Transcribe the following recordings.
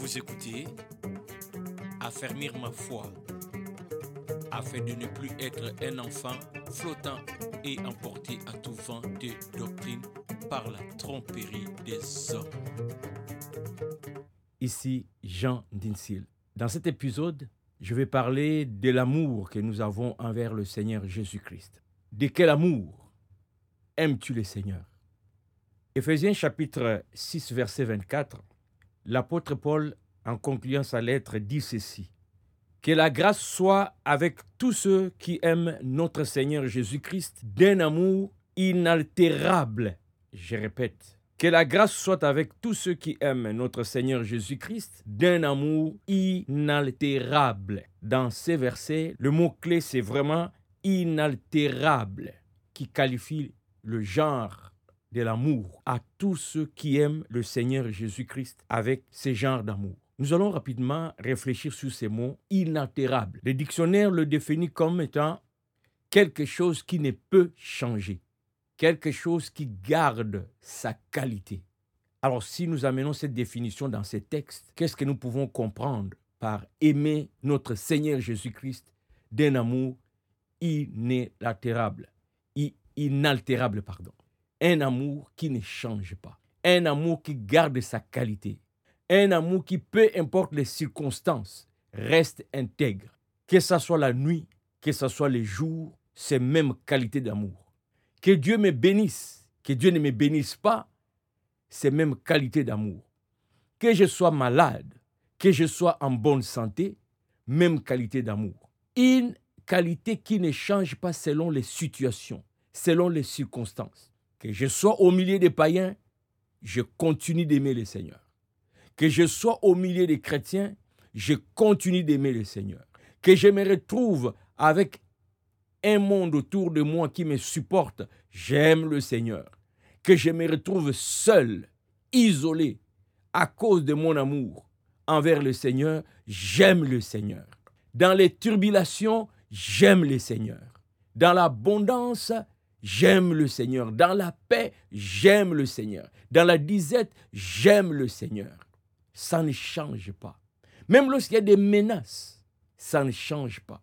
Vous écoutez Affermir ma foi afin de ne plus être un enfant flottant et emporté à tout vent de doctrine par la tromperie des hommes. Ici Jean Dinsil. Dans cet épisode, je vais parler de l'amour que nous avons envers le Seigneur Jésus-Christ. De quel amour aimes-tu le Seigneur? Éphésiens chapitre 6 verset 24, l'apôtre Paul, en concluant sa lettre, dit ceci. Que la grâce soit avec tous ceux qui aiment notre Seigneur Jésus-Christ d'un amour inaltérable. Je répète, que la grâce soit avec tous ceux qui aiment notre Seigneur Jésus-Christ d'un amour inaltérable. Dans ces versets, le mot-clé, c'est vraiment inaltérable, qui qualifie le genre de l'amour à tous ceux qui aiment le Seigneur Jésus-Christ avec ce genre d'amour. Nous allons rapidement réfléchir sur ces mots inaltérables. Le dictionnaire le définit comme étant quelque chose qui ne peut changer, quelque chose qui garde sa qualité. Alors si nous amenons cette définition dans ces textes, qu'est-ce que nous pouvons comprendre par aimer notre Seigneur Jésus-Christ d'un amour inaltérable, inaltérable pardon. Un amour qui ne change pas, un amour qui garde sa qualité, un amour qui, peu importe les circonstances, reste intègre. Que ce soit la nuit, que ce soit les jours, c'est même qualité d'amour. Que Dieu me bénisse, que Dieu ne me bénisse pas, c'est même qualité d'amour. Que je sois malade, que je sois en bonne santé, même qualité d'amour. Une qualité qui ne change pas selon les situations, selon les circonstances. Que je sois au milieu des païens, je continue d'aimer le Seigneur. Que je sois au milieu des chrétiens, je continue d'aimer le Seigneur. Que je me retrouve avec un monde autour de moi qui me supporte, j'aime le Seigneur. Que je me retrouve seul, isolé, à cause de mon amour envers le Seigneur, j'aime le Seigneur. Dans les turbulations, j'aime le Seigneur. Dans l'abondance, j'aime le Seigneur. Dans la paix, j'aime le Seigneur. Dans la disette, j'aime le Seigneur ça ne change pas. Même lorsqu'il y a des menaces, ça ne change pas.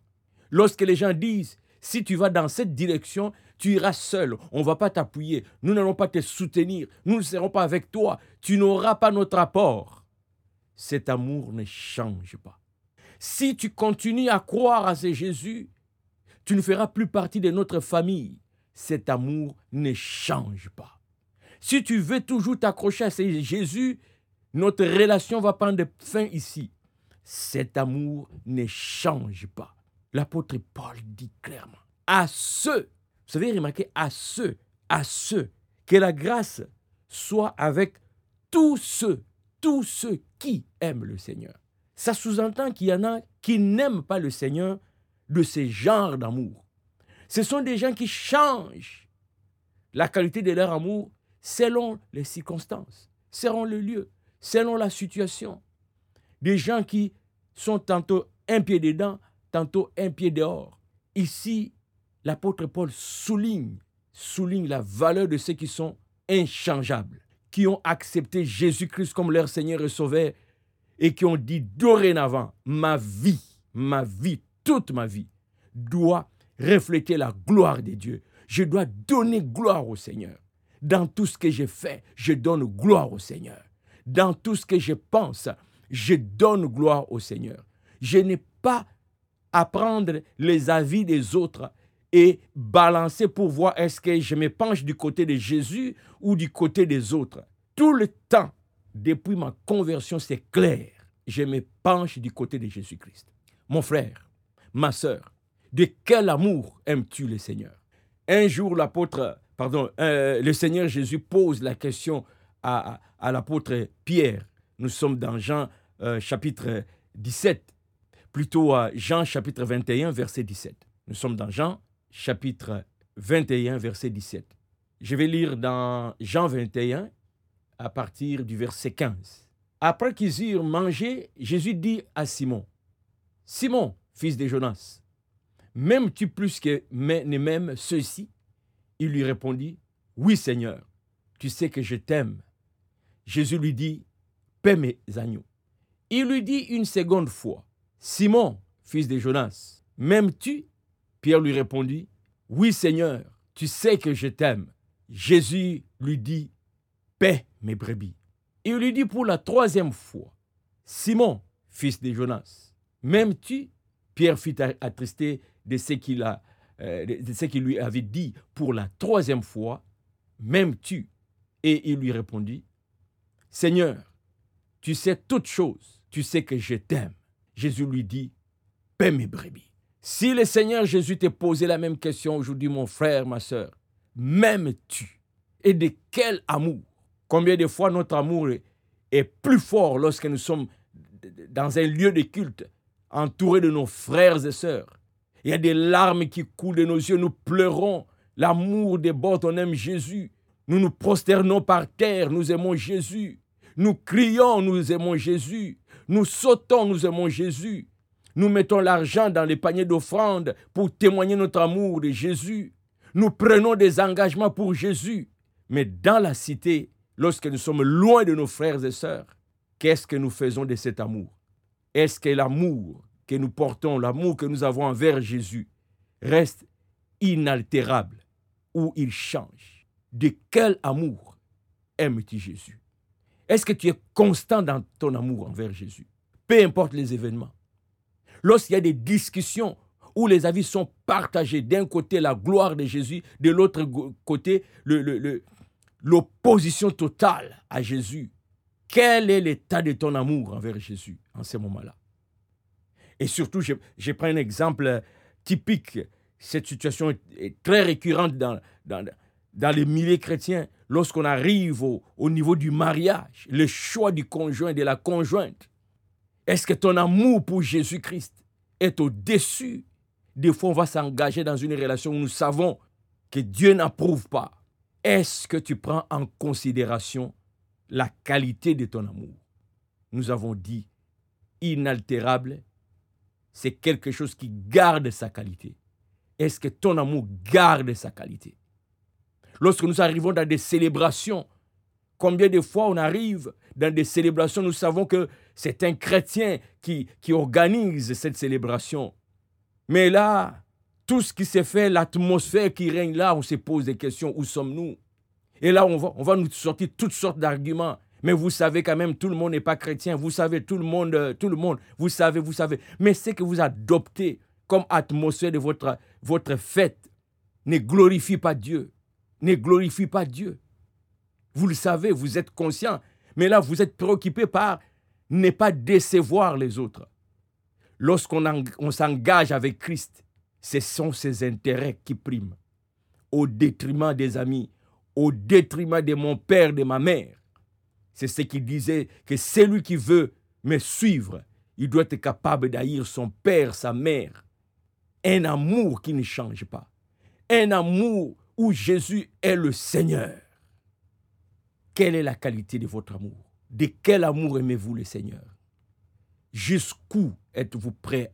Lorsque les gens disent, si tu vas dans cette direction, tu iras seul, on ne va pas t'appuyer, nous n'allons pas te soutenir, nous ne serons pas avec toi, tu n'auras pas notre apport. Cet amour ne change pas. Si tu continues à croire à ce Jésus, tu ne feras plus partie de notre famille. Cet amour ne change pas. Si tu veux toujours t'accrocher à Jésus, notre relation va prendre fin ici. Cet amour ne change pas. L'apôtre Paul dit clairement, à ceux, vous savez remarquer, à ceux, à ceux, que la grâce soit avec tous ceux, tous ceux qui aiment le Seigneur. Ça sous-entend qu'il y en a qui n'aiment pas le Seigneur de ce genre d'amour. Ce sont des gens qui changent la qualité de leur amour selon les circonstances, selon le lieu, selon la situation. Des gens qui sont tantôt un pied dedans, tantôt un pied dehors. Ici, l'apôtre Paul souligne, la valeur de ceux qui sont inchangeables, qui ont accepté Jésus-Christ comme leur Seigneur et Sauveur et qui ont dit dorénavant, ma vie, ma vie, toute ma vie doit refléter la gloire de Dieu. Je dois donner gloire au Seigneur. Dans tout ce que j'ai fait, je donne gloire au Seigneur dans tout ce que je pense, je donne gloire au Seigneur. Je n'ai pas à prendre les avis des autres et balancer pour voir est-ce que je me penche du côté de Jésus ou du côté des autres. Tout le temps, depuis ma conversion, c'est clair. Je me penche du côté de Jésus-Christ. Mon frère, ma sœur, de quel amour aimes-tu le Seigneur? Un jour, l'apôtre, pardon, euh, le Seigneur Jésus pose la question à, l'apôtre Pierre. Nous sommes dans Jean euh, chapitre 17, plutôt à Jean chapitre 21, verset 17. Nous sommes dans Jean chapitre 21, verset 17. Je vais lire dans Jean 21 à partir du verset 15. Après qu'ils eurent mangé, Jésus dit à Simon, Simon, fils de Jonas, m'aimes-tu plus que ne m'aiment ceux-ci Il lui répondit, Oui Seigneur, tu sais que je t'aime. Jésus lui dit, paie mes agneaux. Il lui dit une seconde fois, Simon, fils de Jonas, m'aimes-tu Pierre lui répondit, Oui Seigneur, tu sais que je t'aime. Jésus lui dit, Paix mes brebis. Il lui dit pour la troisième fois, Simon, fils de Jonas, m'aimes-tu Pierre fut attristé de ce qu'il a euh, de ce qu'il lui avait dit pour la troisième fois, M'aimes-tu? Et il lui répondit, Seigneur, tu sais toutes choses, tu sais que je t'aime. Jésus lui dit, paie mes brebis. Si le Seigneur Jésus t'a posé la même question aujourd'hui, mon frère, ma soeur, m'aimes-tu? Et de quel amour? Combien de fois notre amour est plus fort lorsque nous sommes dans un lieu de culte, entourés de nos frères et sœurs, il y a des larmes qui coulent de nos yeux. Nous pleurons. L'amour déborde. On aime Jésus. Nous nous prosternons par terre. Nous aimons Jésus. Nous crions. Nous aimons Jésus. Nous sautons. Nous aimons Jésus. Nous mettons l'argent dans les paniers d'offrande pour témoigner notre amour de Jésus. Nous prenons des engagements pour Jésus. Mais dans la cité, lorsque nous sommes loin de nos frères et sœurs, qu'est-ce que nous faisons de cet amour? Est-ce que l'amour que nous portons, l'amour que nous avons envers Jésus, reste inaltérable ou il change? De quel amour aimes-tu Jésus? Est-ce que tu es constant dans ton amour envers Jésus? Peu importe les événements. Lorsqu'il y a des discussions où les avis sont partagés, d'un côté la gloire de Jésus, de l'autre côté l'opposition totale à Jésus, quel est l'état de ton amour envers Jésus en ce moment-là? Et surtout, je, prends un exemple typique. Cette situation est, très récurrente dans, dans, dans les milliers chrétiens lorsqu'on arrive au, au, niveau du mariage, le choix du conjoint et de la conjointe. Est-ce que ton amour pour Jésus-Christ est au-dessus? Des fois, on va s'engager dans une relation où nous savons que Dieu n'approuve pas. Est-ce que tu prends en considération la qualité de ton amour Nous avons dit inaltérable, c'est quelque chose qui garde sa qualité. Est-ce que ton amour garde sa qualité? Lorsque nous arrivons dans des célébrations, combien de fois on arrive dans des célébrations, nous savons que c'est un chrétien qui, qui organise cette célébration. Mais là, tout ce qui s'est fait, l'atmosphère qui règne là, on se pose des questions, où sommes-nous? Et là, on va, on nous sortir toutes sortes d'arguments. Mais vous savez quand même, tout le monde n'est pas chrétien. Vous savez, tout le monde, euh, tout le monde, vous savez, vous savez. Mais ce que vous adoptez comme atmosphère de votre, fête ne glorifie pas Dieu. Ne glorifie pas Dieu. Vous le savez, vous êtes conscient. Mais là, vous êtes préoccupé par ne pas décevoir les autres. Lorsqu'on on s'engage avec Christ, ce sont ses intérêts qui priment, au détriment des amis, au détriment de mon père, de ma mère c'est ce qu'il disait que celui qui veut me suivre, il doit être capable d'haïr son père, sa mère. Un amour qui ne change pas. Un amour où Jésus est le Seigneur. Quelle est la qualité de votre amour? De quel amour aimez-vous le Seigneur? Jusqu'où êtes-vous prêt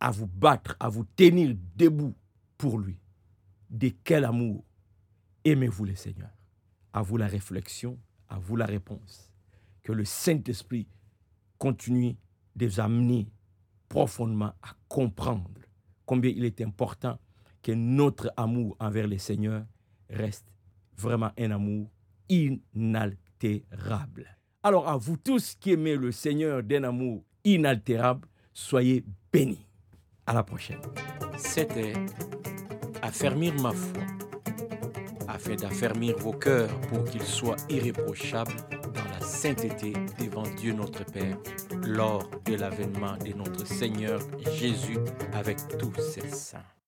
à vous battre, à vous tenir debout pour lui? De quel amour aimez-vous le Seigneur À vous la réflexion à vous la réponse. Que le Saint-Esprit continue de vous amener profondément à comprendre combien il est important que notre amour envers le Seigneur reste vraiment un amour inaltérable. Alors à vous tous qui aimez le Seigneur d'un amour inaltérable, soyez bénis. À la prochaine. C'était Affermir ma foi afin d'affermir vos cœurs pour qu'ils soient irréprochables dans la sainteté devant Dieu notre Père lors de l'avènement de notre Seigneur Jésus avec tous ses saints.